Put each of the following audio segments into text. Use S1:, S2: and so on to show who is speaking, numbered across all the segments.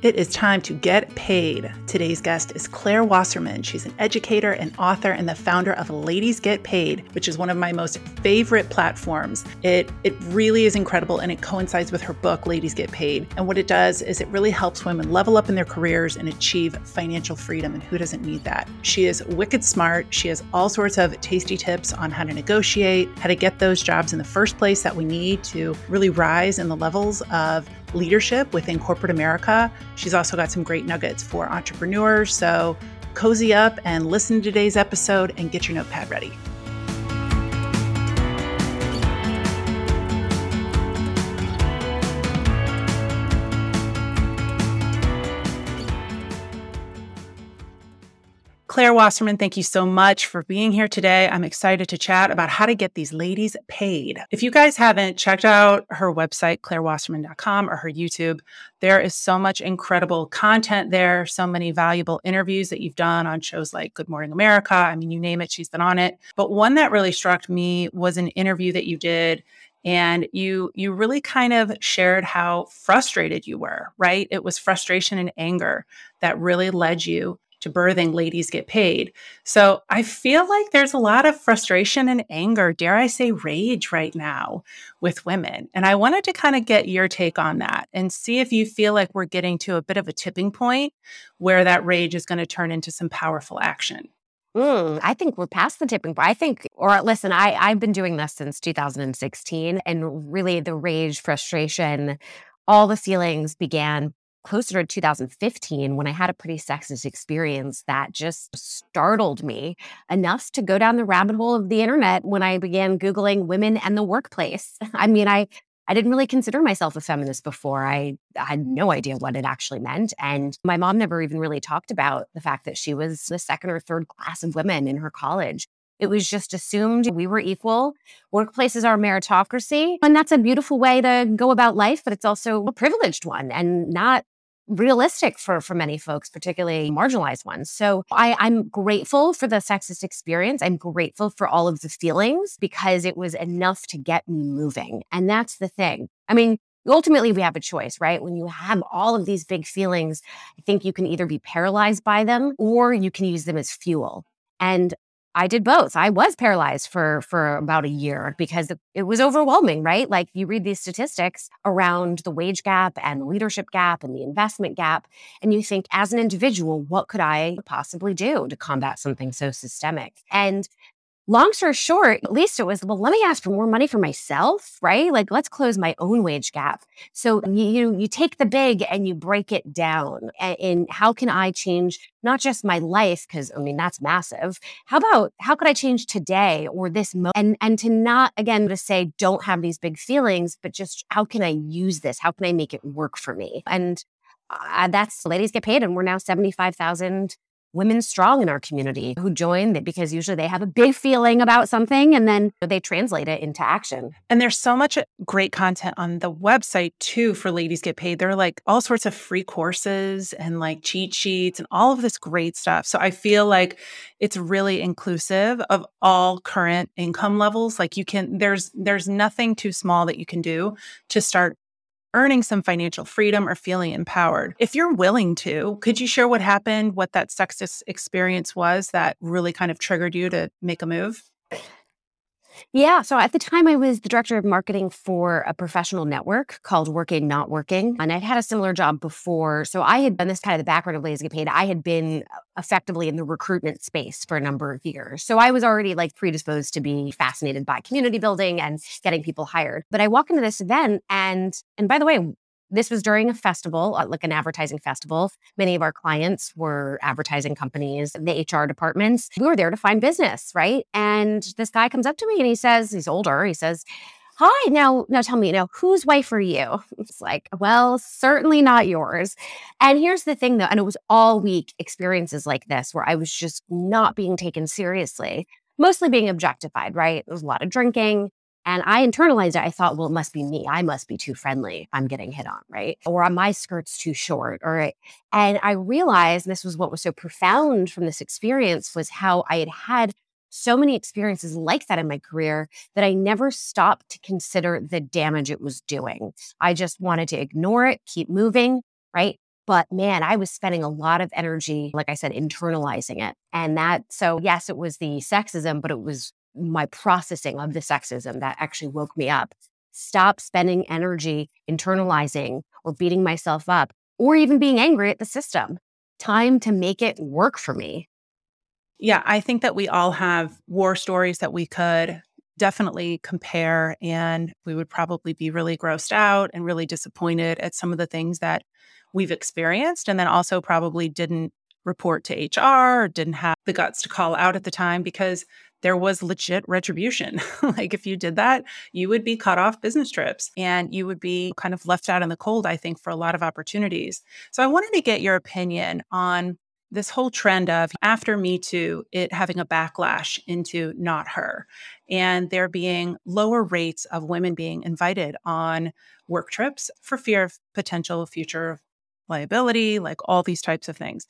S1: It is time to get paid. Today's guest is Claire Wasserman. She's an educator and author and the founder of Ladies Get Paid, which is one of my most favorite platforms. It it really is incredible and it coincides with her book Ladies Get Paid. And what it does is it really helps women level up in their careers and achieve financial freedom and who doesn't need that? She is wicked smart. She has all sorts of tasty tips on how to negotiate, how to get those jobs in the first place that we need to really rise in the levels of leadership within corporate America. She's also got some great nuggets for entrepreneurs. So cozy up and listen to today's episode and get your notepad ready. Claire Wasserman, thank you so much for being here today. I'm excited to chat about how to get these ladies paid. If you guys haven't checked out her website, clairewasserman.com, or her YouTube, there is so much incredible content there, so many valuable interviews that you've done on shows like Good Morning America. I mean, you name it, she's been on it. But one that really struck me was an interview that you did and you you really kind of shared how frustrated you were right it was frustration and anger that really led you to birthing ladies get paid. So I feel like there's a lot of frustration and anger, dare I say rage right now with women. And I wanted to kind of get your take on that and see if you feel like we're getting to a bit of a tipping point where that rage is going to turn into some powerful action.
S2: Mm, I think we're past the tipping point. I think, or listen, I, I've been doing this since 2016, and really the rage, frustration, all the feelings began closer to 2015 when I had a pretty sexist experience that just startled me enough to go down the rabbit hole of the internet when I began Googling women and the workplace. I mean, I, I didn't really consider myself a feminist before. I, I had no idea what it actually meant. And my mom never even really talked about the fact that she was the second or third class of women in her college. It was just assumed we were equal. Workplaces are meritocracy. And that's a beautiful way to go about life, but it's also a privileged one and not realistic for for many folks particularly marginalized ones. So i i'm grateful for the sexist experience. I'm grateful for all of the feelings because it was enough to get me moving. And that's the thing. I mean ultimately we have a choice right? When you have all of these big feelings i think you can either be paralyzed by them or you can use them as fuel. And I did both. I was paralyzed for for about a year because it was overwhelming, right? Like you read these statistics around the wage gap and the leadership gap and the investment gap and you think as an individual, what could I possibly do to combat something so systemic? And long story short, at least it was, well, let me ask for more money for myself, right? Like, let's close my own wage gap. So you, you take the big and you break it down. And, how can I change not just my life? Cause I mean, that's massive. How about, how could I change today or this moment? And, and to not, again, to say, don't have these big feelings, but just how can I use this? How can I make it work for me? And uh, that's ladies get paid and we're now 75,000 women strong in our community who join because usually they have a big feeling about something and then they translate it into action.
S1: And there's so much uh, great content on the website too for Ladies Get Paid. There are like all sorts of free courses and like cheat sheets and all of this great stuff. So I feel like it's really inclusive of all current income levels. Like you can there's there's nothing too small that you can do to start earning some financial freedom or feeling empowered. If you're willing to, could you share what happened, what that sexist experience was that really kind of triggered you to make a move?
S2: Yeah. So at the time, I was the director of marketing for a professional network called Working Not Working. And I'd had a similar job before. So I had been this kind of the background of Get Paid. I had been uh, effectively in the recruitment space for a number of years. So I was already like predisposed to be fascinated by community building and getting people hired. But I walk into this event and, and by the way, this was during a festival, uh, like an advertising festival. Many of our clients were advertising companies, the HR departments. We were there to find business, right? And this guy comes up to me and he says, he's older. He says, Hi, now, now tell me, you know, whose wife are you? It's like, well, certainly not yours. And here's the thing though, and it was all week experiences like this where I was just not being taken seriously, mostly being objectified, right? There was a lot of drinking, and I internalized it. I thought, well, it must be me. I must be too friendly. I'm getting hit on, right? Or my skirt's too short. Or and I realized this was what was so profound from this experience was how I had had so many experiences like that in my career that I never stopped to consider the damage it was doing. I just wanted to ignore it, keep moving, right? But man, I was spending a lot of energy, like I said, internalizing it. And that, so yes, it was the sexism, but it was my processing of the sexism that actually woke me up. Stop spending energy internalizing or beating myself up or even being angry at the system. Time to make it work for me.
S1: Yeah, I think that we all have war stories that we could definitely compare, and we would probably be really grossed out and really disappointed at some of the things that we've experienced, and then also probably didn't report to HR didn't have the guts to call out at the time because there was legit retribution. like if you did that, you would be cut off business trips and you would be kind of left out in the cold, I think, for a lot of opportunities. So I wanted to get your opinion on this whole trend of after Me Too, it having a backlash into not her, and there being lower rates of women being invited on work trips for fear of potential future liability, like all these types of things.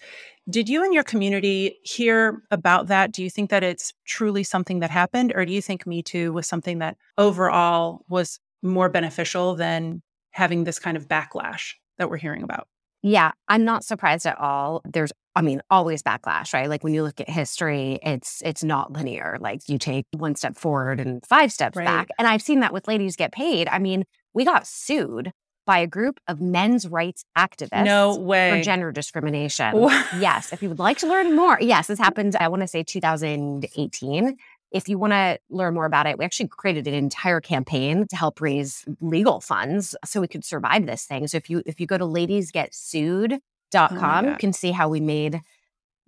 S1: Did you and your community hear about that? Do you think that it's truly something that happened, or do you think Me Too was something that overall was more beneficial than having this kind of backlash that we're hearing about?
S2: Yeah, I'm not surprised at all. There's I mean, always backlash, right? Like when you look at history, it's it's not linear. Like you take one step forward and five steps right. back. And I've seen that with ladies get paid. I mean, we got sued by a group of men's rights activists.
S1: No way.
S2: For gender discrimination. yes. If you would like to learn more, yes, this happened, I want to say 2018. If you want to learn more about it, we actually created an entire campaign to help raise legal funds so we could survive this thing. So if you if you go to ladiesgetsued com. Oh you can see how we made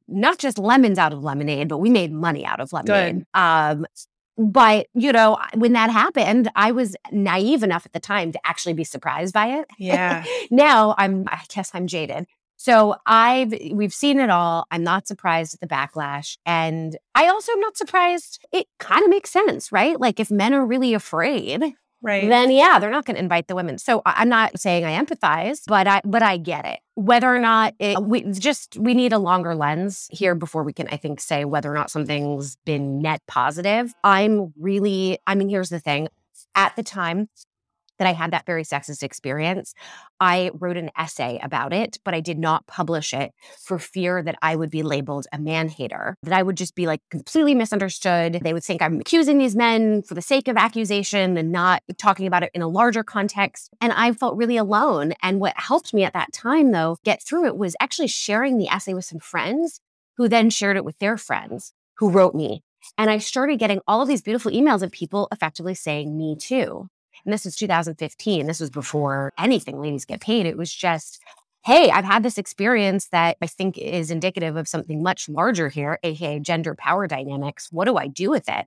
S2: not just lemons out of lemonade, but we made money out of lemonade. Um, but you know, when that happened, I was naive enough at the time to actually be surprised by it.
S1: Yeah.
S2: now I'm, I guess I'm jaded. So I've we've seen it all. I'm not surprised at the backlash. And I also am not surprised. It kind of makes sense, right? Like if men are really afraid,
S1: right.
S2: then yeah they're not going to invite the women. So i'm not saying i empathize but i but i get it. Whether or not it we just we need a longer lens here before we can i think say whether or not something's been net positive. I'm really i mean here's the thing. At the time that I had that very sexist experience. I wrote an essay about it, but I did not publish it for fear that I would be labeled a man hater, that I would just be like completely misunderstood. They would think I'm accusing these men for the sake of accusation and not talking about it in a larger context. And I felt really alone. And what helped me at that time, though, get through it was actually sharing the essay with some friends who then shared it with their friends who wrote me. And I started getting all of these beautiful emails of people effectively saying, Me too. And this is 2015. This was before anything ladies get paid. It was just, hey, I've had this experience that I think is indicative of something much larger here, aka gender power dynamics. What do I do with it?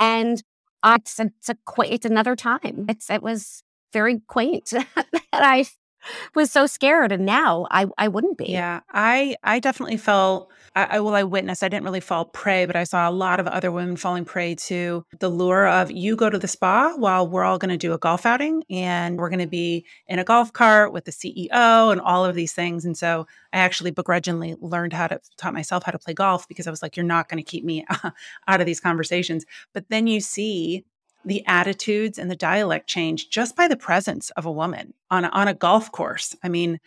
S2: And uh, it's, a, it's, a, it's another time. It's, it was very quaint that I was so scared and now I, I wouldn't be.
S1: Yeah. I, I definitely felt I, I well, I witnessed, I didn't really fall prey, but I saw a lot of other women falling prey to the lure of you go to the spa while we're all going to do a golf outing and we're going to be in a golf cart with the CEO and all of these things. And so I actually begrudgingly learned how to taught myself how to play golf because I was like, you're not going to keep me out of these conversations. But then you see the attitudes and the dialect change just by the presence of a woman on a, on a golf course. I mean,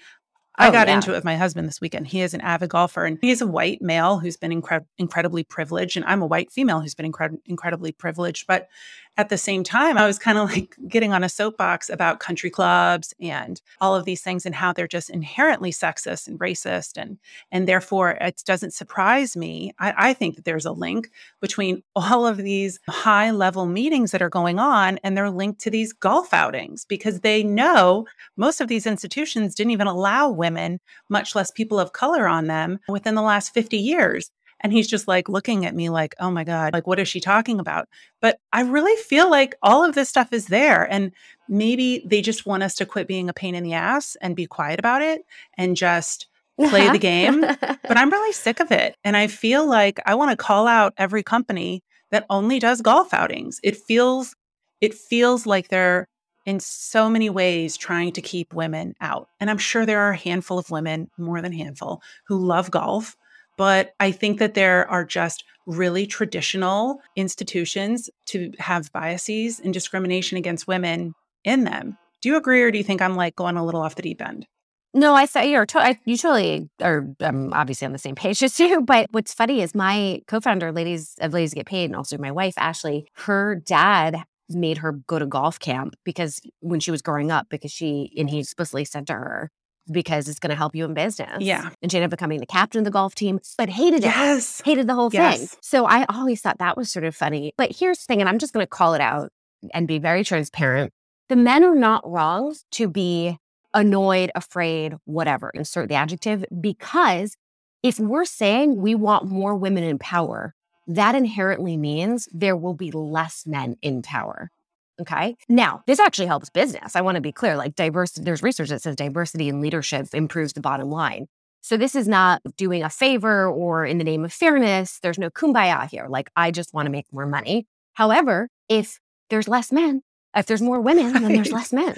S1: I oh, got yeah. into it with my husband this weekend. He is an avid golfer and he's a white male who's been incre- incredibly privileged. And I'm a white female who's been incre- incredibly privileged. But at the same time, I was kind of like getting on a soapbox about country clubs and all of these things and how they're just inherently sexist and racist. And, and therefore, it doesn't surprise me. I, I think that there's a link between all of these high level meetings that are going on and they're linked to these golf outings because they know most of these institutions didn't even allow women, much less people of color on them within the last 50 years. And he's just like looking at me like, oh my God, like, what is she talking about? But I really feel like all of this stuff is there. And maybe they just want us to quit being a pain in the ass and be quiet about it and just play the game. But I'm really sick of it. And I feel like I want to call out every company that only does golf outings. It feels, it feels like they're in so many ways trying to keep women out. And I'm sure there are a handful of women, more than handful, who love golf but I think that there are just really traditional institutions to have biases and discrimination against women in them. Do you agree or do you think I'm like going a little off the deep end?
S2: No, I said you're to- I, you totally are um, obviously on the same page as you. But what's funny is my co-founder, ladies of Ladies Get Paid, and also my wife Ashley, her dad made her go to golf camp because when she was growing up, because she and he explicitly said to her, because it's going to help you in business.
S1: Yeah.
S2: And she ended up becoming the captain of the golf team, but hated it.
S1: Yes.
S2: Hated the whole
S1: Yes.
S2: thing. So I always thought that was sort of funny. But here's the thing, and I'm just going to call it out and be very transparent. The men are not wrong to be annoyed, afraid, whatever, insert the adjective, because if we're saying we want more women in power, that inherently means there will be less men in power. Okay. Now, this actually helps business. I want to be clear like diversity, there's research that says diversity in leadership improves the bottom line. So this is not doing a favor or in the name of fairness. There's no kumbaya here. Like, I just want to make more money. However, if there's less men, if there's more women, then there's less men.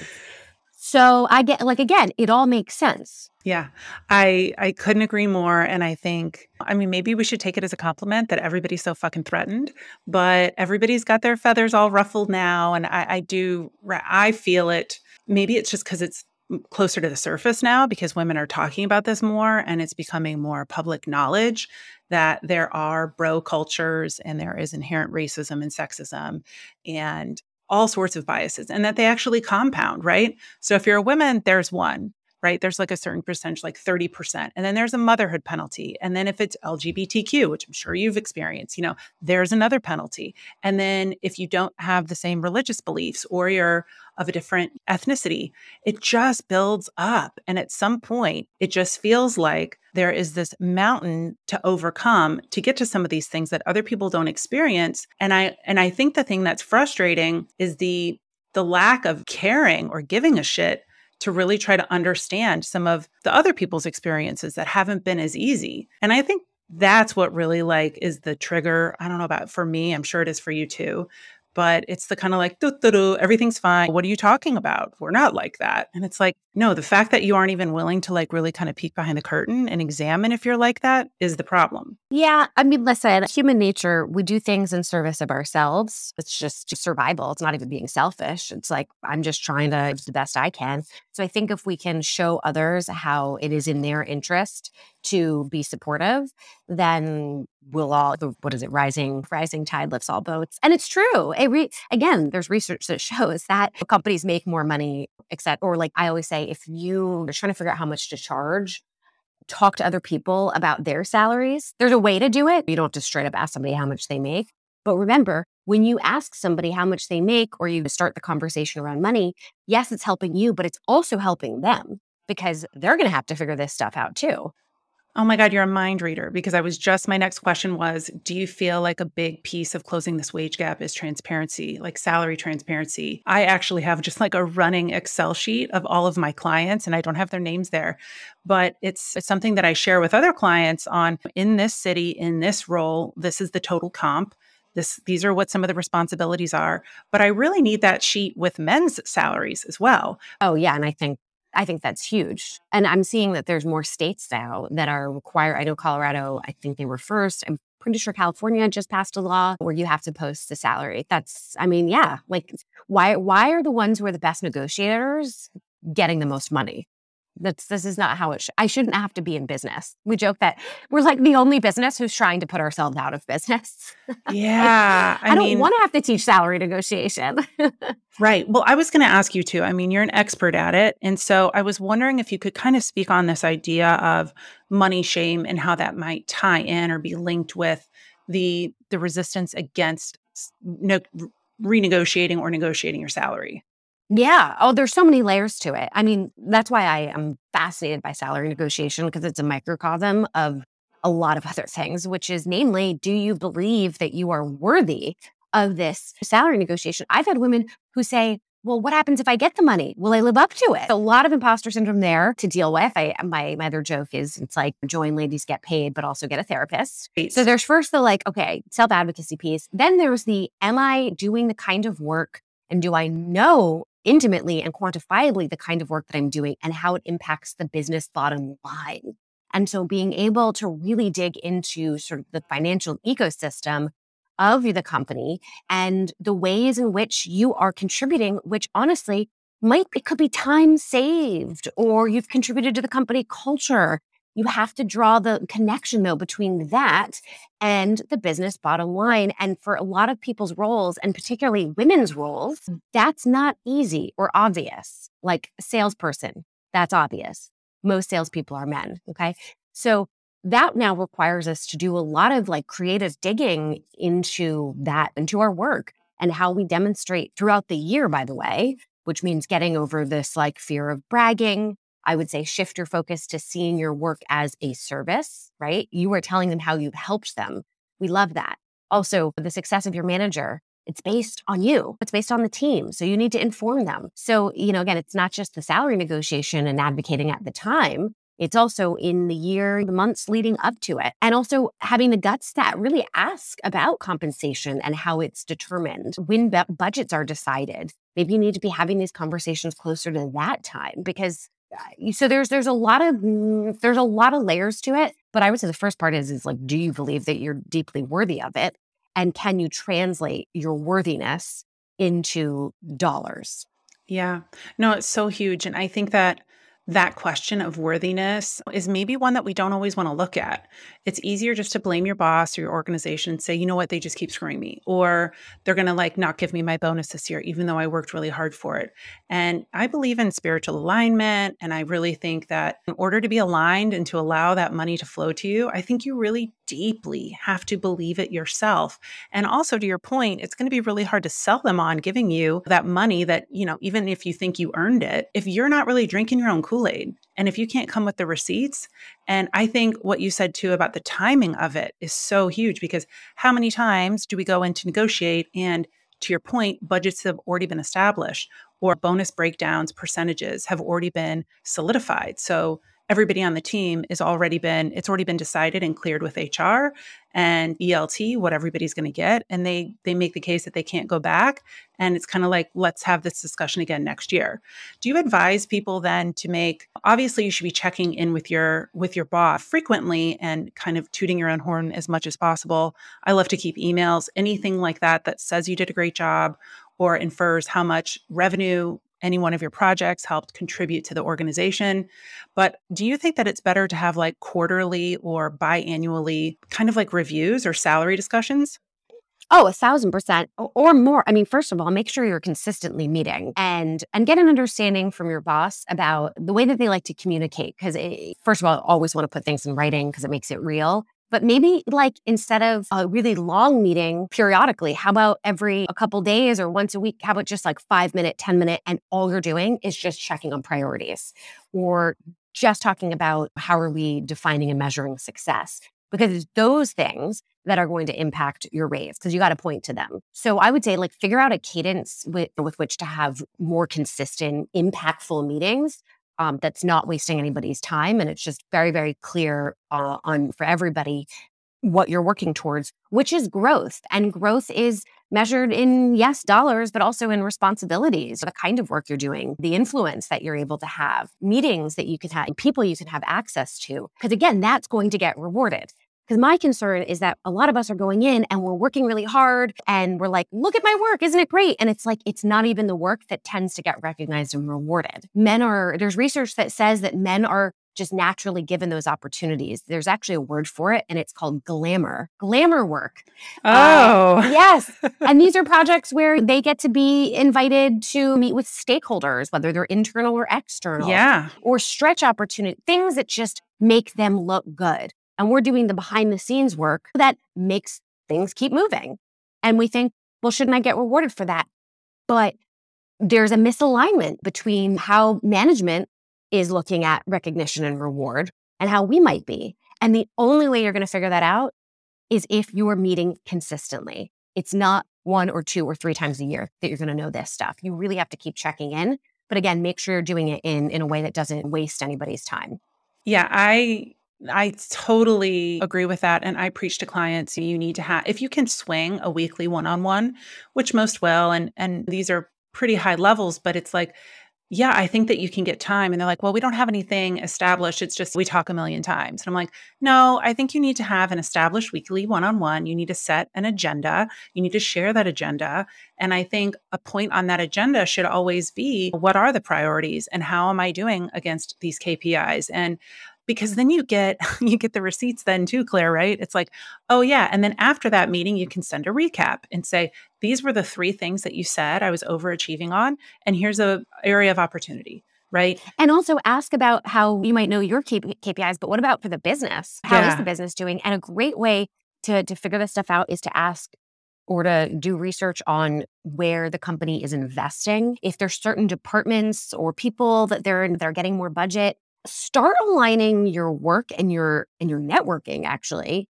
S2: So I get like again, it all makes sense.
S1: Yeah, I I couldn't agree more. And I think, I mean, maybe we should take it as a compliment that everybody's so fucking threatened, but everybody's got their feathers all ruffled now. And I, I do, I feel it. Maybe it's just because it's closer to the surface now because women are talking about this more and it's becoming more public knowledge that there are bro cultures and there is inherent racism and sexism and all sorts of biases and that they actually compound, right? So if you're a woman, there's one right? There's like a certain percentage, like 30%. And then there's a motherhood penalty. And then if it's LGBTQ, which I'm sure you've experienced, you know, there's another penalty. And then if you don't have the same religious beliefs or you're of a different ethnicity, it just builds up. And at some point, it just feels like there is this mountain to overcome to get to some of these things that other people don't experience. And I and I think the thing that's frustrating is the the lack of caring or giving a shit to really try to understand some of the other people's experiences that haven't been as easy. And I think that's what really like is the trigger. I don't know about for me, I'm sure it is for you too. But it's the kind of like, everything's fine. What are you talking about? We're not like that. And it's like, no, the fact that you aren't even willing to like really kind of peek behind the curtain and examine if you're like that is the problem.
S2: Yeah. I mean, listen, human nature, we do things in service of ourselves. It's just survival. It's not even being selfish. It's like, I'm just trying to do the best I can. So I think if we can show others how it is in their interest to be supportive, then we'll all, what is it, rising, rising tide lifts all boats. And it's true. It re- again, there's research that shows that companies make more money, except, or like I always say, if you are trying to figure out how much to charge, talk to other people about their salaries. There's a way to do it. You don't to straight up ask somebody how much they make. But remember, when you ask somebody how much they make or you start the conversation around money, yes, it's helping you, but it's also helping them because they're going to have to figure this stuff out too.
S1: Oh my God, you're a mind reader because I was just, my next question was Do you feel like a big piece of closing this wage gap is transparency, like salary transparency? I actually have just like a running Excel sheet of all of my clients and I don't have their names there, but it's, it's something that I share with other clients on in this city, in this role, this is the total comp. This, these are what some of the responsibilities are, but I really need that sheet with men's salaries as well.
S2: Oh, yeah. And I think I think that's huge. And I'm seeing that there's more states now that are require. I know Colorado, I think they were first. I'm pretty sure California just passed a law where you have to post the salary. That's, I mean, yeah, like why why are the ones who are the best negotiators getting the most money? That's this is not how it should. I shouldn't have to be in business. We joke that we're like the only business who's trying to put ourselves out of business.
S1: Yeah.
S2: I, don't want to have to teach salary negotiation.
S1: Right. Well, I was going to ask you too. I mean, you're an expert at it. And so I was wondering if you could kind of speak on this idea of money shame and how that might tie in or be linked with the the resistance against no, renegotiating or negotiating your salary.
S2: Yeah. Oh, there's so many layers to it. I mean, that's why I am fascinated by salary negotiation because it's a microcosm of a lot of other things, which is namely, do you believe that you are worthy of this salary negotiation? I've had women who say, well, what happens if I get the money? Will I live up to it? A lot of imposter syndrome there to deal with. I my my other joke is it's like join ladies get paid, but also get a therapist. So there's first the like, okay, self advocacy piece. Then there's the am I doing the kind of work and do I know intimately and quantifiably the kind of work that I'm doing and how it impacts the business bottom line? And so being able to really dig into sort of the financial ecosystem of the company and the ways in which you are contributing, which honestly might it could be time saved or you've contributed to the company culture. You have to draw the connection though between that and the business bottom line. And for a lot of people's roles, and particularly women's roles, mm. that's not easy or obvious. Like a salesperson, that's obvious. Most salespeople are men. Okay. So that now requires us to do a lot of like creative digging into that, into our work and how we demonstrate throughout the year, by the way, which means getting over this like fear of bragging. I would say shift your focus to seeing your work as a service, right? You are telling them how you've helped them. We love that. Also, the success of your manager, it's based on you. It's based on the team. So you need to inform them. So, you know, again, it's not just the salary negotiation and advocating at the time, it's also in the year, the months leading up to it. And also having the guts to really ask about compensation and how it's determined when bu- budgets are decided. Maybe you need to be having these conversations closer to that time because so there's there's a lot of mm, there's a lot of layers to it but i would say the first part is is like do you believe that you're deeply worthy of it? And can you translate your worthiness into dollars?
S1: Yeah. No it's so huge and i think that that question of worthiness is maybe one that we don't always want to look at. It's easier just to blame your boss or your organization and say, you know what, they just keep screwing me, or they're going to like not give me my bonus this year, even though I worked really hard for it. And I believe in spiritual alignment. And I really think that in order to be aligned and to allow that money to flow to you, I think you really deeply have to believe it yourself. And also, to your point, it's going to be really hard to sell them on giving you that money that, you know, even if you think you earned it, if you're not really drinking your own Kool Aid and if you can't come with the receipts, and I think what you said too about the timing of it is so huge because how many times do we go in to negotiate and to your point, budgets have already been established or bonus breakdowns, percentages have already been solidified. So everybody on the team is already been it's already been decided and cleared with HR and ELT what everybody's going to get and they they make the case that they can't go back and it's kind of like let's have this discussion again next year. Do you advise people then to make obviously you should be checking in with your with your boss frequently and kind of tooting your own horn as much as possible. I love to keep emails anything like that that says you did a great job or infers how much revenue any one of your projects helped contribute to the organization. But do you think that it's better to have like quarterly or biannually kind of like reviews or salary discussions?
S2: Oh, a thousand percent or more. I mean, first of all, make sure you're consistently meeting and and get an understanding from your boss about the way that they like to communicate. Because eh, first of all, always want to put things in writing because it makes it real. But maybe like instead of a really long meeting periodically, how about every a couple days or once a week? How about just like five minute, 10 minute, and all you're doing is just checking on priorities or just talking about how are we defining and measuring success? Because it's those things that are going to impact your raise because you got to point to them. So I would say like figure out a cadence with, with which to have more consistent, impactful meetings um, that's not wasting anybody's time. And it's just very, very clear uh, on for everybody what you're working towards, which is growth. And growth is measured in, yes, dollars, but also in responsibilities, the kind of work you're doing, the influence that you're able to have, meetings that you can have, people you can have access to. Because again, that's going to get rewarded. Because my concern is that a lot of us are going in and we're working really hard and we're like, look at my work, isn't it great? And it's like, it's not even the work that tends to get recognized and rewarded. Men are, there's research that says that men are just naturally given those opportunities. There's actually a word for it, and it's called glamour. Glamour work.
S1: Uh, oh,
S2: uh, yes. and these are projects where they get to be invited to meet with stakeholders, whether they're internal or external.
S1: Yeah.
S2: Or stretch opportunity, things that just make them look good. And we're doing the behind the scenes work that makes things keep moving. And we think, well, shouldn't I get rewarded for that? But there's a misalignment between how management is looking at recognition and reward and how we might be. And the only way you're going to figure that out is if you are meeting consistently. It's not one or two or three times a year that you're going to know this stuff. You really have to keep checking in. But again, make sure you're doing it in, in a way that doesn't waste anybody's time.
S1: Yeah, I I totally agree with that. And I preach to clients you need to have, if you can swing a weekly one on one, which most will, and, and these are pretty high levels, but it's like yeah, I think that you can get time. And they're like, well, we don't have anything established. It's just we talk a million times. And I'm like, no, I think you need to have an established weekly one on one. You need to set an agenda. You need to share that agenda. And I think a point on that agenda should always be what are the priorities and how am I doing against these KPIs? And because then you get you get the receipts then too claire right it's like oh yeah and then after that meeting you can send a recap and say these were the three things that you said i was overachieving on and here's a area of opportunity right
S2: and also ask about how you might know your kpis but what about for the business How yeah. is the business doing and a great way to to figure this stuff out is to ask or to do research on where the company is investing. If there's certain departments or people that they're they're getting more budget, start aligning your work and your and your networking actually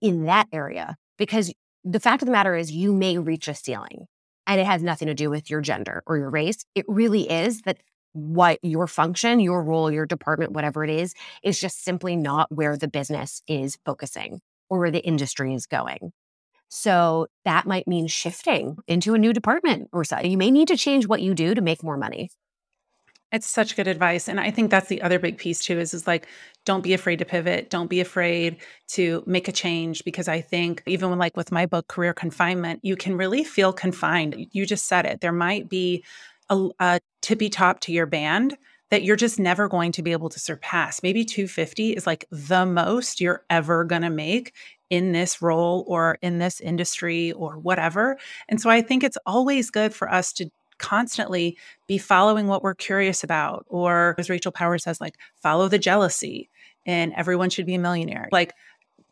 S2: in that area because the fact of the matter is you may reach a ceiling and it has nothing to do with your gender or your race. It really is that what your function your role your department whatever it is is just simply not where the business is focusing or where the industry is going. So that might mean shifting into a new department or so. You may need to change what you do to make more money
S1: it's such good advice. And I think that's the other big piece too is is like don't be afraid to pivot. Don't be afraid to make a change because I think even when like with my book Career Confinement, you can really feel confined. You just said it. There might be a, a tippy top to your band that you're just never going to be able to surpass. Maybe 250 is like the most you're ever going to make in this role or in this industry or whatever. And so I think it's always good for us to constantly be following what we're curious about. Or as Rachel Power says, like, follow the jealousy and everyone should be a millionaire. Like,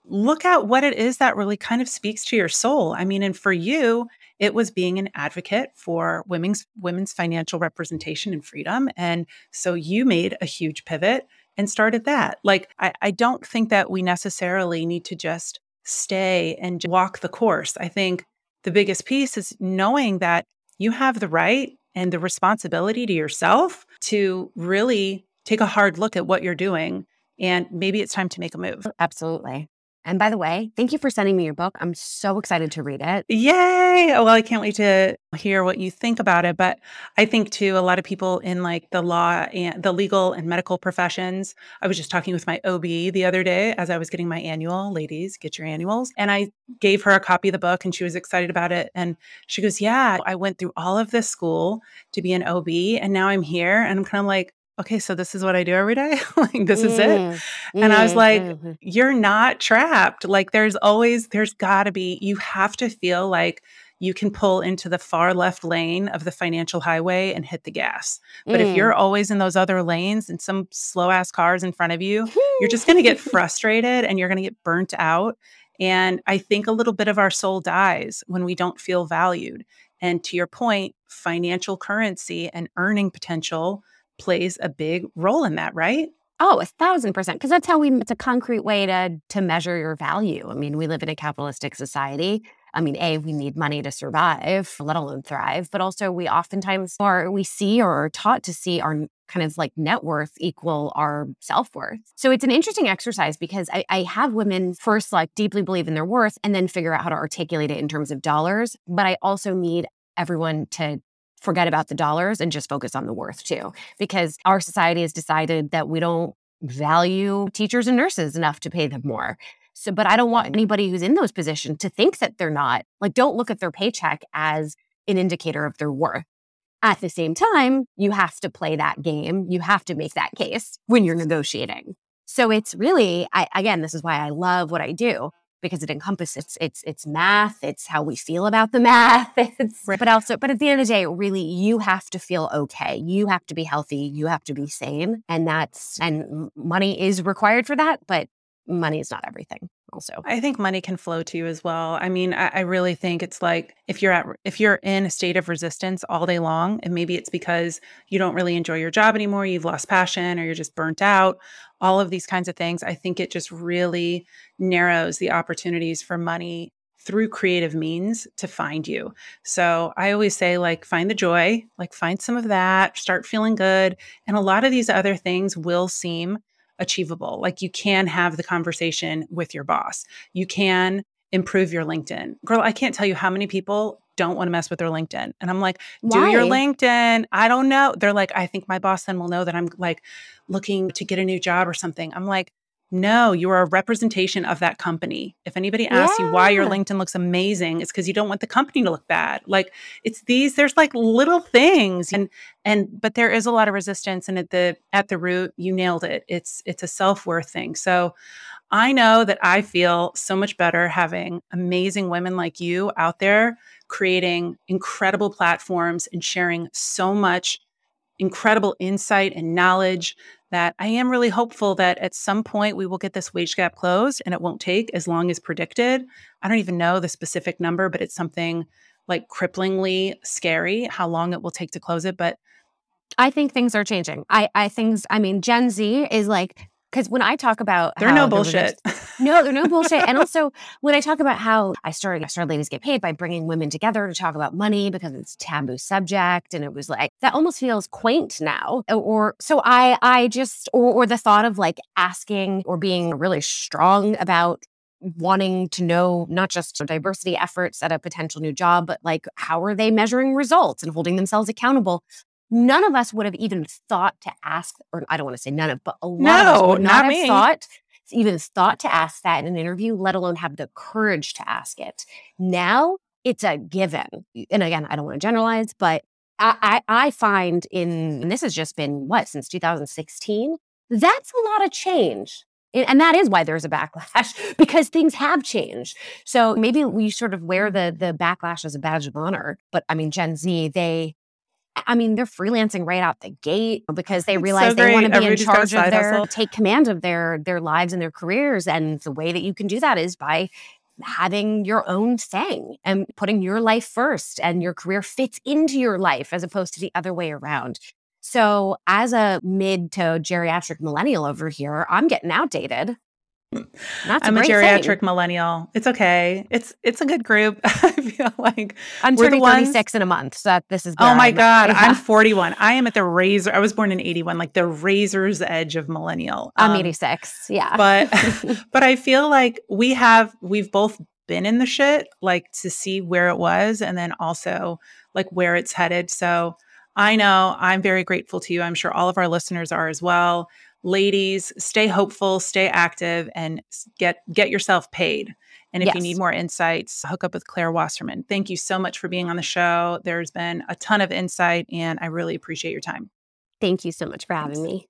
S1: look at what it is that really kind of speaks to your soul. I mean, and for you, it was being an advocate for women's women's financial representation and freedom. And so you made a huge pivot and started that. Like, I, I don't think that we necessarily need to just stay and walk the course. I think the biggest piece is knowing that you have the right and the responsibility to yourself to really take a hard look at what you're doing. And maybe it's time to make a move.
S2: Absolutely. And by the way, thank you for sending me your book. I'm so excited to read it.
S1: Yay. Oh, well, I can't wait to hear what you think about it. But I think, too, a lot of people in like the law and the legal and medical professions. I was just talking with my OB the other day as I was getting my annual. Ladies, get your annuals. And I gave her a copy of the book and she was excited about it. And she goes, Yeah, I went through all of this school to be an OB and now I'm here. And I'm kind of like, okay, so this is what I do every day. like this is it. Mm, and I was like, mm-hmm. you're not trapped. Like there's always there's got to be you have to feel like you can pull into the far left lane of the financial highway and hit the gas. But mm. if you're always in those other lanes and some slow ass cars in front of you, you're just going to get frustrated and you're going to get burnt out. And I think a little bit of our soul dies when we don't feel valued. And to your point, financial currency and earning potential plays a big role in that, right?
S2: Oh, a thousand percent. Because that's how we, it's a concrete way to, to measure your value. I mean, we live in a capitalistic society. I mean, A, we need money to survive, let alone thrive, but also we oftentimes are, we see or are taught to see our kind of like net worth equal our self worth. So it's an interesting exercise because I, I have women first like deeply believe in their worth and then figure out how to articulate it in terms of dollars. But I also need everyone to forget about the dollars and just focus on the worth too. Because our society has decided that we don't value teachers and nurses enough to pay them more. So, but I don't want anybody who's in those positions to think that they're not. Like, don't look at their paycheck as an indicator of their worth. At the same time, you have to play that game. You have to make that case when you're negotiating. So it's really, I, again, this is why I love what I do because it encompasses it's it's math, it's how we feel about the math, it's, but also but at the end of the day, really you have to feel okay. You have to be healthy, you have to be sane, and that's and money is required for that, but money is not everything also
S1: i think money can flow to you as well i mean I, I, really think it's like if you're at if you're in a state of resistance all day long and maybe it's because you don't really enjoy your job anymore you've lost passion or you're just burnt out all of these kinds of things i think it just really narrows the opportunities for money through creative means to find you. So I always say, like, find the joy, like, find some of that, start feeling good. And a lot of these other things will seem achievable. Like you can have the conversation with your boss. You can improve your LinkedIn. Girl, I can't tell you how many people don't want to mess with their LinkedIn. And I'm like,
S2: Why?
S1: do your LinkedIn. I don't know. They're like, I think my boss then will know that I'm like looking to get a new job or something. I'm like, no, you are a representation of that company. If anybody asks you why your LinkedIn looks amazing, it's because you don't want the company to look bad. Like it's these, there's like little things. And and but there is a lot of resistance. And at the at the root, you nailed it. It's it's a self-worth thing. So I know that I feel so much better having amazing women like you out there creating incredible platforms and sharing so much incredible insight and knowledge that I am really hopeful that at some point we will get this wage gap closed and it won't take as long as predicted. I don't even know the specific number, but it's something like cripplingly scary how long it will take to close it. But
S2: I think things are changing. I, I things, I mean, Gen Z is like, because when I talk about
S1: they're no
S2: there was a-
S1: bullshit.
S2: No, they're no bullshit. And also, when I talk about how I started, I started Ladies Get Paid by bringing women together to talk about money because it's a taboo subject, and it was like that almost feels quaint now. Or so I, I just, or, or the thought of like asking or being really strong about wanting to know not just diversity efforts at a potential new job, but like how are they measuring results and holding themselves accountable. None of us would have even thought to ask, or I don't want to say none of, but a lot of us
S1: No,
S2: would not,
S1: not
S2: have thought even thought to ask that in an interview, let alone have the courage to ask it. Now it's a given. And again, I don't want to generalize, but I, I, I find in, and this has just been what, since 2016? That's a lot of change. And and that is why there's a backlash because things have changed. So maybe we sort of wear the the backlash as a badge of honor. But I mean, Gen Z, they, I mean, they're freelancing right out the gate because they
S1: It's so
S2: realize they want to be in charge of their,
S1: hustle.
S2: take command of their their lives and their careers. And the way that you can do that is by having your own thing and putting your life first and your career fits into your life as opposed to the other way around. So, as a mid to geriatric millennial over here, I'm getting outdated. That's
S1: I'm a
S2: thing.
S1: geriatric millennial. It's okay. It's it's a good group. I feel like
S2: I'm
S1: we're the
S2: turning
S1: ones-
S2: 36 in a month. So that this is
S1: Oh my
S2: I'm at.
S1: God. I'm 41. I am at the razor. I was born in 81, like the razor's edge of millennial.
S2: I'm
S1: Um,
S2: 86. Yeah.
S1: But but I feel like we have we've both been in the shit, like to see where it was and then also like where it's headed. So I know I'm very grateful to you. I'm sure all of our listeners are as well. Ladies, stay hopeful, stay active, and get get yourself paid. And if you need more insights, hook up with Claire Wasserman. Thank you so much for being on the show. There's been a ton of insight, and I really appreciate your time.
S2: Thank you so much for having me.